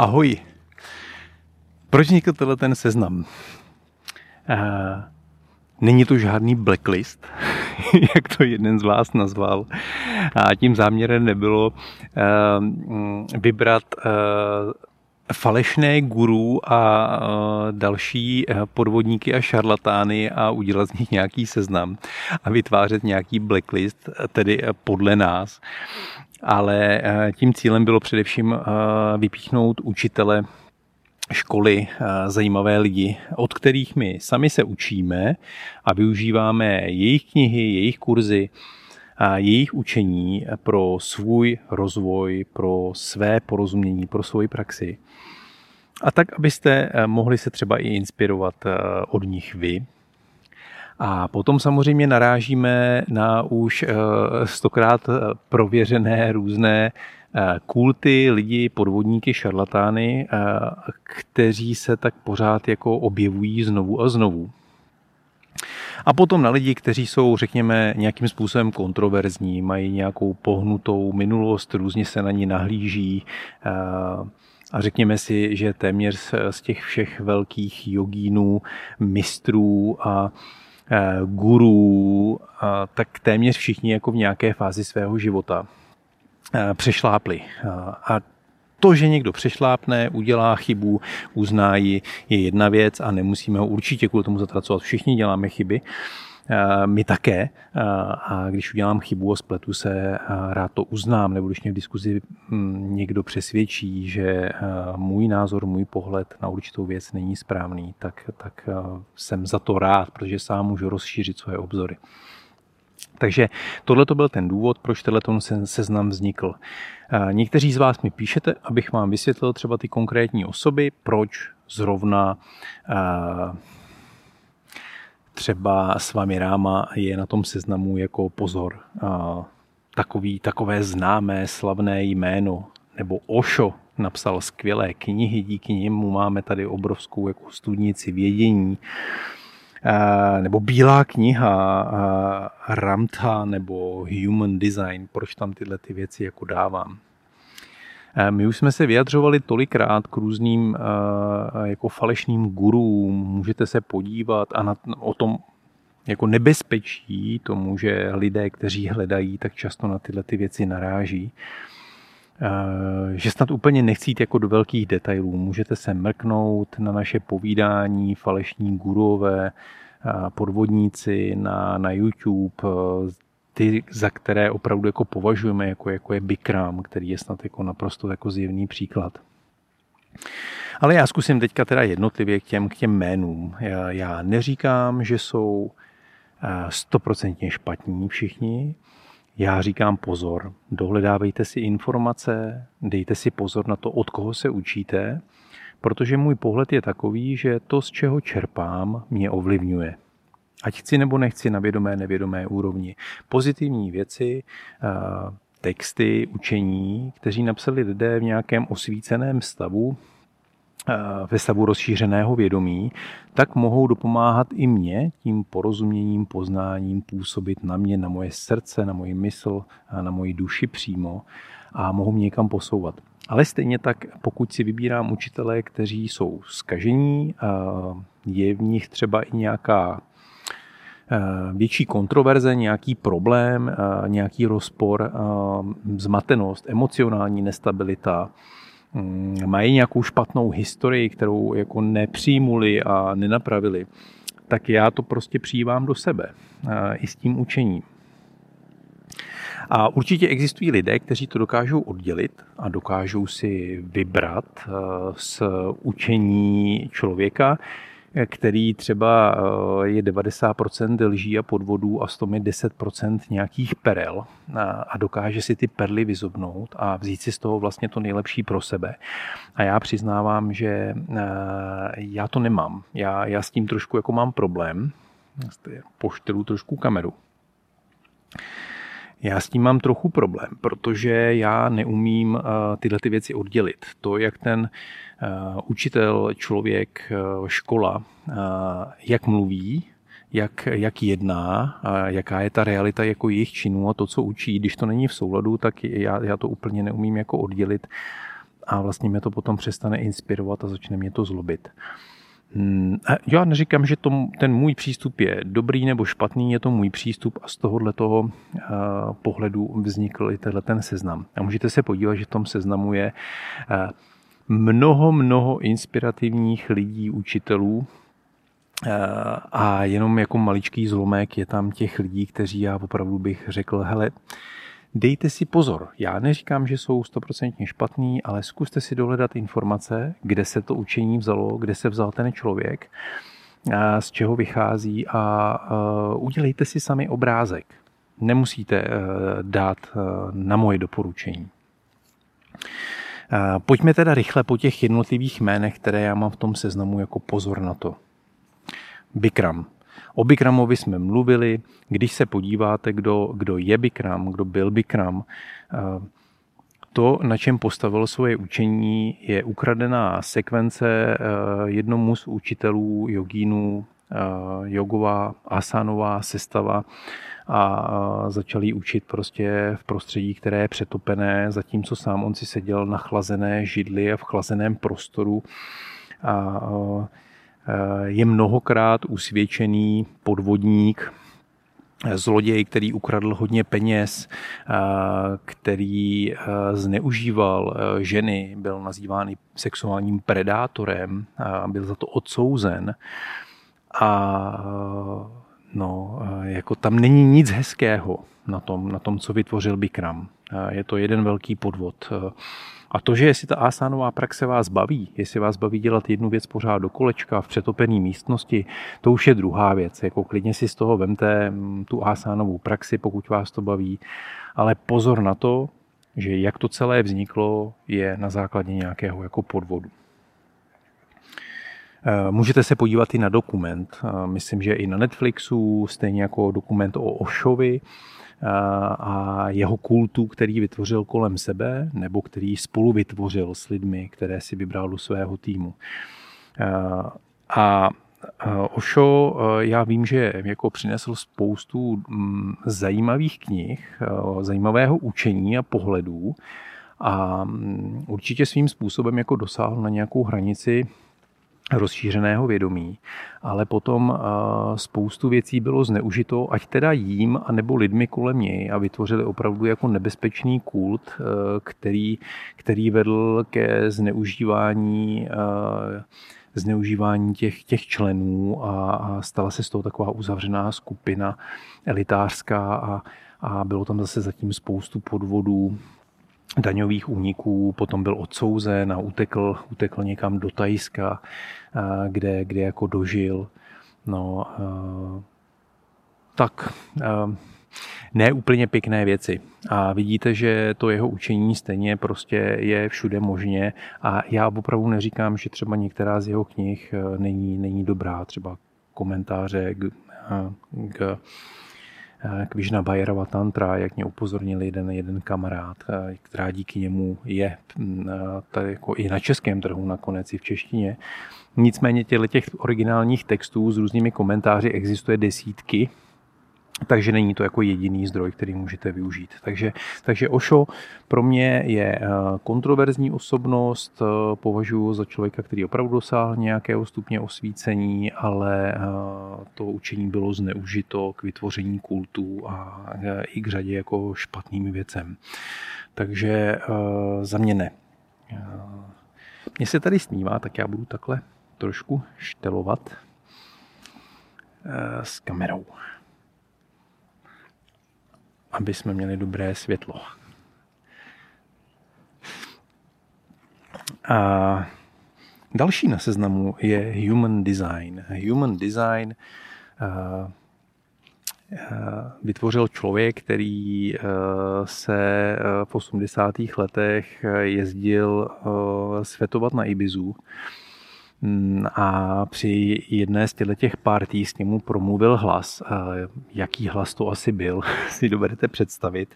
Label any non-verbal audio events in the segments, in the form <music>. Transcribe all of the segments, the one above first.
Ahoj. Proč vznikl tenhle ten seznam? Uh, není to žádný blacklist, <laughs> jak to jeden z vás nazval. A tím záměrem nebylo uh, vybrat uh, falešné guru a další podvodníky a šarlatány a udělat z nich nějaký seznam a vytvářet nějaký blacklist, tedy podle nás ale eh, tím cílem bylo především eh, vypíchnout učitele školy, eh, zajímavé lidi, od kterých my sami se učíme a využíváme jejich knihy, jejich kurzy, a jejich učení pro svůj rozvoj, pro své porozumění, pro svoji praxi. A tak, abyste mohli se třeba i inspirovat od nich vy, a potom samozřejmě narážíme na už eh, stokrát eh, prověřené různé eh, kulty, lidi, podvodníky, šarlatány, kteří se tak pořád jako objevují znovu a znovu. A potom na lidi, kteří jsou, řekněme, nějakým způsobem kontroverzní, mají nějakou pohnutou minulost, různě se na ní nahlíží a řekněme si, že téměř z těch všech velkých jogínů, mistrů a gurů, tak téměř všichni jako v nějaké fázi svého života eh, přešlápli. A to, že někdo přešlápne, udělá chybu, uzná ji, je jedna věc a nemusíme ho určitě kvůli tomu zatracovat. Všichni děláme chyby. Eh, my také. Eh, a když udělám chybu a spletu se, eh, rád to uznám, nebo když mě v diskuzi hm, někdo přesvědčí, že můj názor, můj pohled na určitou věc není správný, tak, tak jsem za to rád, protože sám můžu rozšířit svoje obzory. Takže tohle to byl ten důvod, proč tenhle seznam vznikl. Někteří z vás mi píšete, abych vám vysvětlil třeba ty konkrétní osoby, proč zrovna třeba s vámi Ráma je na tom seznamu jako pozor. Takový, takové známé, slavné jméno, nebo Ošo napsal skvělé knihy, díky němu máme tady obrovskou jako studnici vědění, nebo Bílá kniha Ramtha nebo Human Design, proč tam tyhle ty věci jako dávám. Eh, my už jsme se vyjadřovali tolikrát k různým eh, jako falešným gurům, můžete se podívat a na, o tom jako nebezpečí tomu, že lidé, kteří hledají, tak často na tyhle ty věci naráží. Eh, že snad úplně nechci jít jako do velkých detailů. Můžete se mrknout na naše povídání, falešní gurové, podvodníci na, na YouTube, ty, za které opravdu jako považujeme, jako, jako je Bikram, který je snad jako naprosto jako zjevný příklad. Ale já zkusím teďka teda jednotlivě k těm, k těm jménům. Já, já neříkám, že jsou eh, stoprocentně špatní všichni. Já říkám pozor, dohledávejte si informace, dejte si pozor na to, od koho se učíte, protože můj pohled je takový, že to, z čeho čerpám, mě ovlivňuje. Ať chci nebo nechci na vědomé, nevědomé úrovni. Pozitivní věci, eh, texty, učení, kteří napsali lidé v nějakém osvíceném stavu, eh, ve stavu rozšířeného vědomí, tak mohou dopomáhat i mě tím porozuměním, poznáním působit na mě, na moje srdce, na moji mysl, na moji duši přímo a mohou mě někam posouvat. Ale stejně tak, pokud si vybírám učitele, kteří jsou skažení, eh, je v nich třeba i nějaká větší kontroverze, nějaký problém, eh, nějaký rozpor, eh, zmatenost, emocionální nestabilita, mm, mají nějakou špatnou historii, kterou jako nepřijmuli a nenapravili, tak já to prostě přijímám do sebe i s tím učením. A určitě existují lidé, kteří to dokážou oddělit a dokážou si vybrat z učení člověka, který třeba eh, je 90% lží a podvodů a z toho je 10% nějakých perel a dokáže si ty perly vyzobnout a vzít si z toho vlastně to nejlepší pro sebe. A já přiznávám, že eh, já to nemám. Já, já s tím trošku jako mám problém. Pošteru trošku kameru. Já s tím mám trochu problém, protože já neumím eh, tyhle ty věci oddělit. To, jak ten eh, učitel, člověk, eh, škola, jak mluví, jak, jak jedná, jaká je ta realita jako jejich činů a to, co učí, když to není v souladu, tak já, já to úplně neumím jako oddělit a vlastně mě to potom přestane inspirovat a začne mě to zlobit. Hmm, já neříkám, že to, ten můj přístup je dobrý nebo špatný, je to můj přístup a z tohohle toho uh, pohledu vznikl i tenhle ten seznam. A můžete se podívat, že v tom seznamu je uh, mnoho, mnoho inspirativních lidí, učitelů, uh, a jenom jako maličký zlomek je tam těch lidí, kteří já opravdu bych řekl, hele, Dejte si pozor, já neříkám, že jsou stoprocentně špatný, ale zkuste si dohledat informace, kde se to učení vzalo, kde se vzal ten člověk, z čeho vychází a udělejte si sami obrázek. Nemusíte e, dát e, na moje doporučení. Pojďme teda rychle po těch jednotlivých jménech, které já mám v tom seznamu jako pozor na to. Bikram. O Bikramovi jsme mluvili, když se podíváte, kdo, kdo je Bikram, kdo byl Bikram, eh, to, na čem postavil svoje učení, je ukradená sekvence eh, jednomu z učitelů jogínů, eh, jogová, asanová sestava. A začali učit prostě v prostředí, které je přetopené, zatímco sám on si seděl na chlazené židli a v chlazeném prostoru. A je mnohokrát usvědčený podvodník, eh, zloděj, který ukradl hodně peněz, eh, který zneužíval ženy, byl nazýván sexuálním predátorem, byl za to odsouzen. A no, jako tam není nic hezkého na tom, na tom co vytvořil Bikram. Je to jeden velký podvod. A to, že jestli ta asánová praxe vás baví, jestli vás baví dělat jednu věc pořád do kolečka v přetopené místnosti, to už je druhá věc. Jako klidně si z toho vemte mm, tu asánovou praxi, pokud vás to baví. Ale pozor na to, že jak to celé vzniklo, je na základě nějakého jako podvodu. Eh, můžete se podívat i na dokument. Eh, myslím, že i na Netflixu, stejně jako dokument o Ošovi, a jeho kultu, který vytvořil kolem sebe, nebo který spolu vytvořil s lidmi, které si vybral do svého týmu. A Ošo, já vím, že jako přinesl spoustu mm, zajímavých knih, zajímavého učení a pohledů a mm, určitě svým způsobem jako dosáhl na nějakou hranici rozšířeného vědomí, ale potom spoustu věcí bylo zneužito, ať teda jím, anebo lidmi kolem něj a vytvořili opravdu jako nebezpečný kult, e, který, který vedl ke zneužívání e, zneužívání těch, těch členů a, a stala se z toho taková uzavřená skupina elitářská a, a bylo tam zase zatím spoustu podvodů, daňových úniků, potom byl odsouzen a utekl, utekl někam do Tajska, kde, kde jako dožil. No, tak ne úplně pěkné věci. A vidíte, že to jeho učení stejně prostě je všude možně a já opravdu neříkám, že třeba některá z jeho knih e, není, není dobrá, třeba komentáře k, k Kvižna Bajerova tantra, jak mě upozornil jeden, jeden kamarád, která díky němu je tady jako i na českém trhu nakonec i v češtině. Nicméně těch originálních textů s různými komentáři existuje desítky, takže není to jako jediný zdroj, který můžete využít. Takže, takže Osho pro mě je eh, kontroverzní osobnost, eh, považuji za člověka, který opravdu dosáhl nějakého stupně osvícení, ale eh, to učení bylo zneužito k vytvoření kultu a i k řadě jako špatným věcem. Takže za mě ne. Mně se tady snívá, tak já budu takhle trošku štelovat s kamerou aby jsme měli dobré světlo. A další na seznamu je Human Design. Human Design vytvořil člověk, který se v 80. letech jezdil světovat na Ibizu a při jedné z těch partí s němu promluvil hlas. Jaký hlas to asi byl, <laughs> si dovedete představit.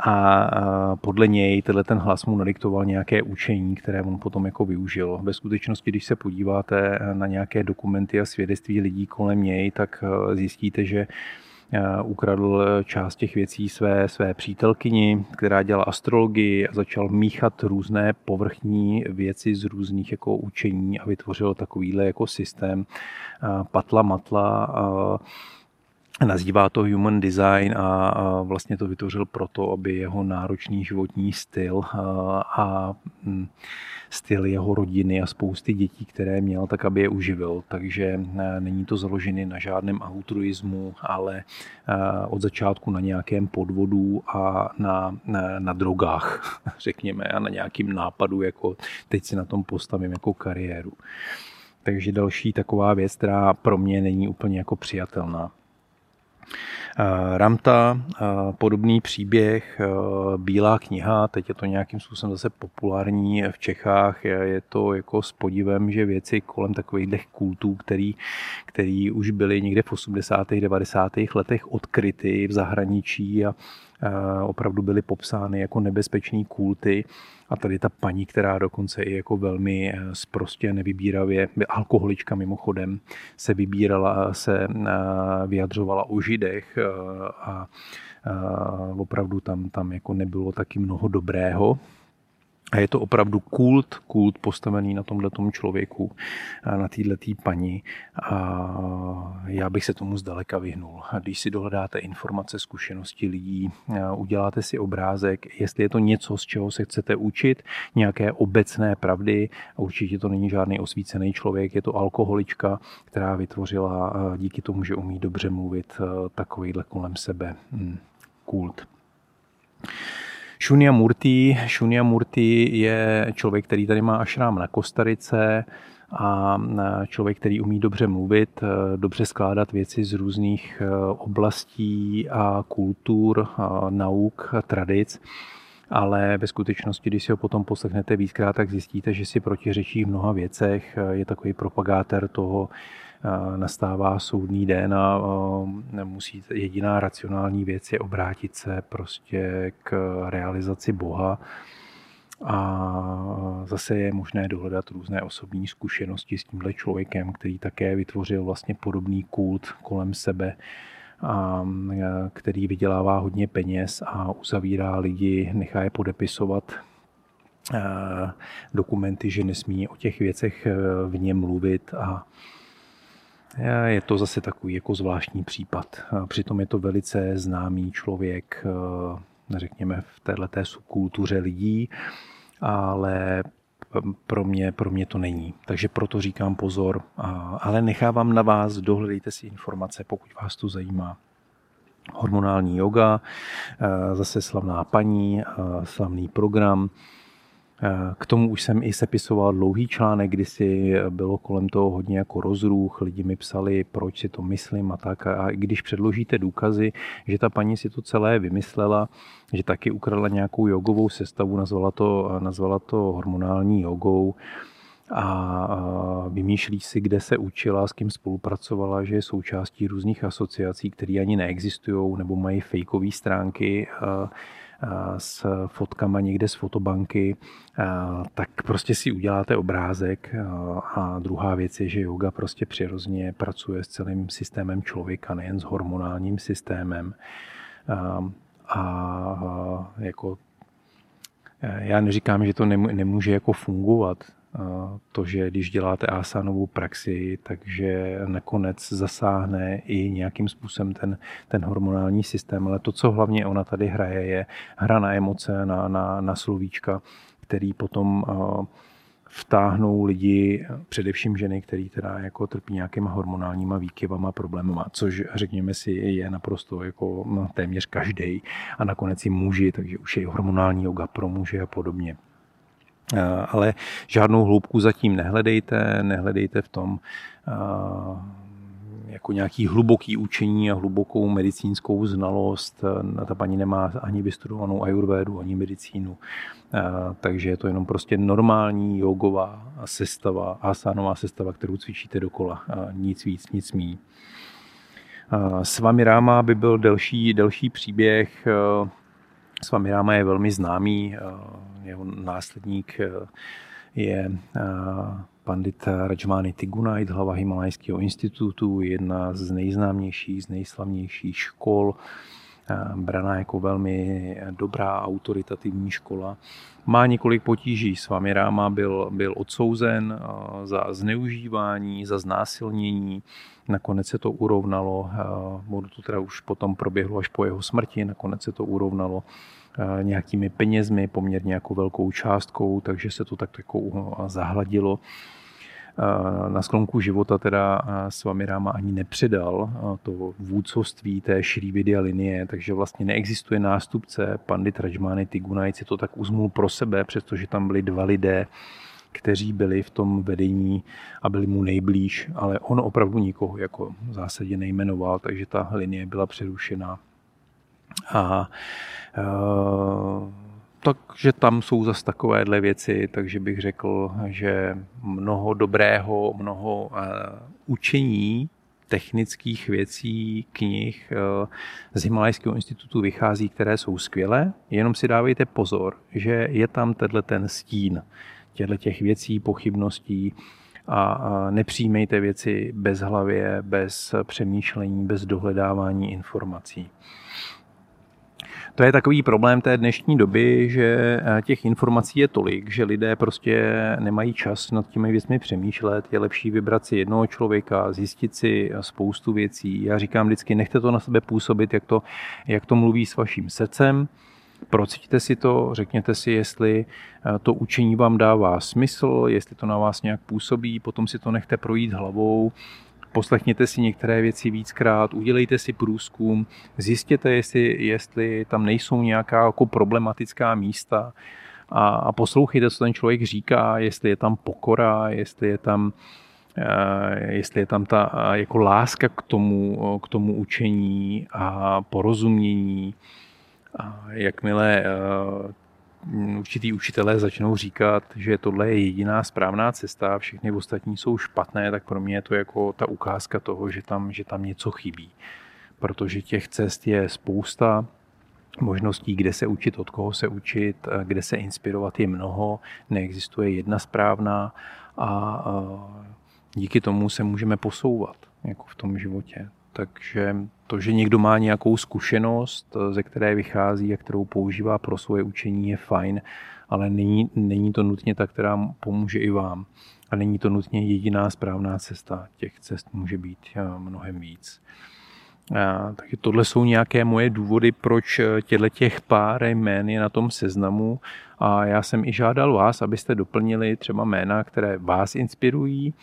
A podle něj tenhle ten hlas mu nadiktoval nějaké učení, které on potom jako využil. Ve skutečnosti, když se podíváte na nějaké dokumenty a svědectví lidí kolem něj, tak zjistíte, že ukradl část těch věcí své, své přítelkyni, která dělala astrologii a začal míchat různé povrchní věci z různých jako učení a vytvořil takovýhle jako systém patla matla nazývá to human design a vlastně to vytvořil proto, aby jeho náročný životní styl a mm, styl jeho rodiny a spousty dětí, které měl, tak aby je uživil. Takže e, není to založené na žádném altruismu, ale e, od začátku na nějakém podvodu a na, na, na drogách, <laughs> řekněme, a na nějakým nápadu, jako teď si na tom postavím jako kariéru. Takže další taková věc, která pro mě není úplně jako přijatelná. Eh, Ramta, eh, podobný příběh, eh, Bílá kniha, teď je to nějakým způsobem zase populární v Čechách, je to jako s podívem, že věci kolem takových kultů, který, který už byly někde v 80. 90. letech odkryty v zahraničí a opravdu byly popsány jako nebezpečný kulty. A tady ta paní, která dokonce i jako velmi sprostě nevybíravě, alkoholička mimochodem, se vybírala, se vyjadřovala o židech a opravdu tam, tam jako nebylo taky mnoho dobrého. A je to opravdu kult, kult postavený na tomhle člověku, na této paní. A já bych se tomu zdaleka vyhnul. A když si dohledáte informace, zkušenosti lidí, uděláte si obrázek, jestli je to něco, z čeho se chcete učit, nějaké obecné pravdy, a určitě to není žádný osvícený člověk, je to alkoholička, která vytvořila díky tomu, že umí dobře mluvit, takovýhle kolem sebe hm, kult. Shunya Murti. Shunya Murti je člověk, který tady má ašrám na Kostarice a člověk, který umí dobře mluvit, dobře skládat věci z různých e, oblastí a kultur, a nauk, tradic ale ve skutečnosti, když si ho potom poslechnete víckrát, tak zjistíte, že si protiřečí v mnoha věcech. Je takový propagátor toho, nastává soudný den a musí, jediná racionální věc je obrátit se prostě k realizaci Boha. A zase je možné dohledat různé osobní zkušenosti s tímhle člověkem, který také vytvořil vlastně podobný kult kolem sebe, a který vydělává hodně peněz a uzavírá lidi, nechá je podepisovat dokumenty, že nesmí o těch věcech e, v něm mluvit a je to zase takový jako zvláštní případ. Přitom je to velice známý člověk, eh, řekněme, v této subkultuře lidí, ale pro mě, pro mě to není. Takže proto říkám pozor, ale nechávám na vás, dohledejte si informace, pokud vás to zajímá. Hormonální yoga, eh, zase slavná paní, eh, slavný program, Eh, k tomu už jsem i sepisoval dlouhý článek, kdy si bylo kolem toho hodně jako rozruch, lidi mi psali, proč si to myslím a tak. A když předložíte důkazy, že ta paní si to celé vymyslela, že taky ukradla nějakou jogovou sestavu, nazvala to, nazvala to hormonální jogou, a vymýšlí si, kde se učila, s kým spolupracovala, že je součástí různých asociací, které ani neexistují nebo mají fejkové stránky s fotkama někde z fotobanky, tak prostě si uděláte obrázek. A druhá věc je, že yoga prostě přirozeně pracuje s celým systémem člověka, nejen s hormonálním systémem. A jako já neříkám, že to nemůže jako fungovat, to, že když děláte asanovou praxi, takže nakonec zasáhne i nějakým způsobem ten, ten hormonální systém, ale to, co hlavně ona tady hraje, je hra na emoce, na, na, na slovíčka, který potom vtáhnou lidi, především ženy, který teda jako trpí nějakýma hormonálníma výkyvama, problémama, což řekněme si je naprosto jako no, téměř každý a nakonec i muži, takže už je hormonální yoga pro muže a podobně. Eh, ale žádnou hloubku zatím nehledejte, nehledejte v tom eh, jako nějaký hluboký učení a hlubokou medicínskou znalost. Eh, ta paní nemá ani vystudovanou ajurvédu, ani medicínu. Takže je to jenom prostě normální jogová sestava, asánová sestava, kterou cvičíte dokola. Nic víc, nic mí. S vámi Ráma by byl delší, delší příběh. S vámi Ráma je velmi známý jeho následník eh, je pandit Rajmani Tigunait, hlava Himalajského institutu, jedna z nejznámějších, z nejslavnějších škol, braná jako velmi dobrá autoritativní škola. Má několik potíží. S vámi Ráma byl, byl odsouzen za zneužívání, za znásilnění. Nakonec se to urovnalo, to teda už potom proběhlo až po jeho smrti, nakonec se to urovnalo nějakými penězmi, poměrně jako velkou částkou, takže se to tak jako zahladilo na sklonku života teda s vámi Ráma ani nepředal to vůdcovství té Šrývidia linie, takže vlastně neexistuje nástupce Pandit Rajmany Tigunajc, si to tak uzmul pro sebe, přestože tam byli dva lidé, kteří byli v tom vedení a byli mu nejblíž, ale on opravdu nikoho jako v zásadě nejmenoval, takže ta linie byla přerušena. A takže tam jsou zase takovéhle věci, takže bych řekl, že mnoho dobrého, mnoho uh, učení technických věcí, knih uh, z Himalajského institutu vychází, které jsou skvělé, jenom si dávejte pozor, že je tam tenhle ten stín těchto těch věcí, pochybností a nepřijímejte věci bez hlavě, bez přemýšlení, bez dohledávání informací. To je takový problém té dnešní doby, že eh, těch informací je tolik, že lidé prostě nemají čas nad těmi věcmi přemýšlet. Je lepší vybrat si jednoho člověka, zjistit si spoustu věcí. Já říkám vždycky, nechte to na sebe působit, jak to, jak to mluví s vaším srdcem. Procítíte si to, řekněte si, jestli eh, to učení vám dává smysl, jestli to na vás nějak působí, potom si to nechte projít hlavou poslechněte si některé věci víckrát, udělejte si průzkum, zjistěte, jestli, jestli tam nejsou nějaká jako problematická místa a, a poslouchejte, co ten člověk říká, jestli je tam pokora, jestli je tam eh, jestli je tam ta eh, jako láska k tomu, k tomu učení a porozumění. A jakmile eh, určitý učitelé začnou říkat, že tohle je jediná správná cesta, všechny ostatní jsou špatné, tak pro mě je to jako ta ukázka toho, že tam, že tam něco chybí. Protože těch cest je spousta, možností, kde se učit, od koho se učit, kde se inspirovat je mnoho, neexistuje jedna správná a díky tomu se můžeme posouvat jako v tom životě. Takže to, že někdo má nějakou zkušenost, ze které vychází a kterou používá pro svoje učení, je fajn, ale není, není to nutně ta, která pomůže i vám. A není to nutně jediná správná cesta. Těch cest může být eh, mnohem víc. A, takže tohle jsou nějaké moje důvody, proč eh, těchto těch pár jmén je na tom seznamu. A já jsem i žádal vás, abyste doplnili třeba jména, které vás inspirují,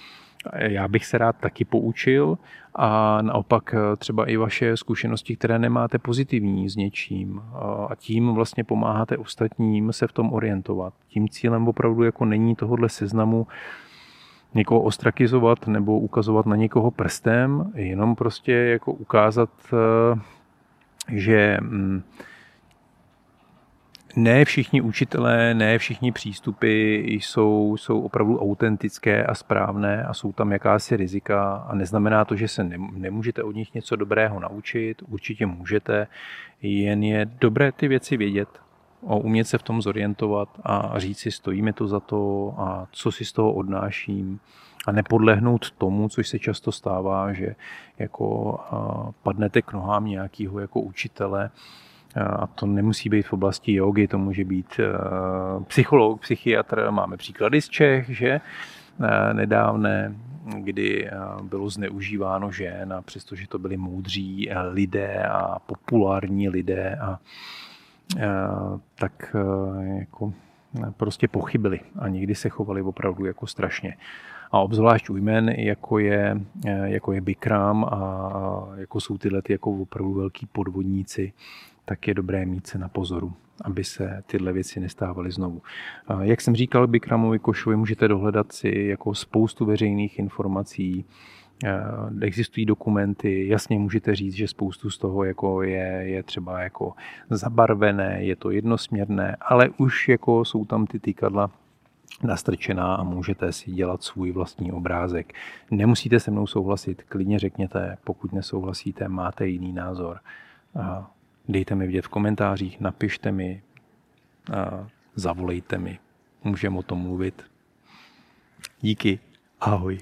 já bych se rád taky poučil a naopak eh, třeba i vaše zkušenosti, které nemáte pozitivní s něčím a tím vlastně pomáháte ostatním se v tom orientovat. Tím cílem opravdu jako není tohohle seznamu někoho ostrakizovat nebo ukazovat na někoho prstem, jenom prostě jako ukázat, eh, že mm, ne všichni učitelé, ne všichni přístupy jsou, jsou opravdu autentické a správné a jsou tam jakási rizika a neznamená to, že se nemůžete od nich něco dobrého naučit, určitě můžete, jen je dobré ty věci vědět, o umět se v tom zorientovat a říct si, stojí mi to za to a co si z toho odnáším? A nepodlehnout tomu, což se často stává, že jako padnete k nohám nějakého jako učitele, a to nemusí být v oblasti jogy, to může být eh, psycholog, psychiatr. Máme příklady z Čech, že eh, nedávné, kdy eh, bylo zneužíváno žen a přestože to byli moudří lidé a populární lidé a tak jako prostě pochybili a někdy se chovali opravdu jako strašně. A obzvlášť u jmen, jako je, jako je Bikram a jako jsou tyhle ty jako opravdu velký podvodníci, tak je dobré mít se na pozoru, aby se tyhle věci nestávaly znovu. Jak jsem říkal Bikramovi Košovi, můžete dohledat si jako spoustu veřejných informací, existují dokumenty, jasně můžete říct, že spoustu z toho jako je, je třeba jako zabarvené, je to jednosměrné, ale už jako jsou tam ty týkadla nastrčená a můžete si dělat svůj vlastní obrázek. Nemusíte se mnou souhlasit, klidně řekněte, pokud nesouhlasíte, máte jiný názor. Dejte mi vědět v komentářích, napište mi, zavolejte mi, můžeme o tom mluvit. Díky. Ahoj.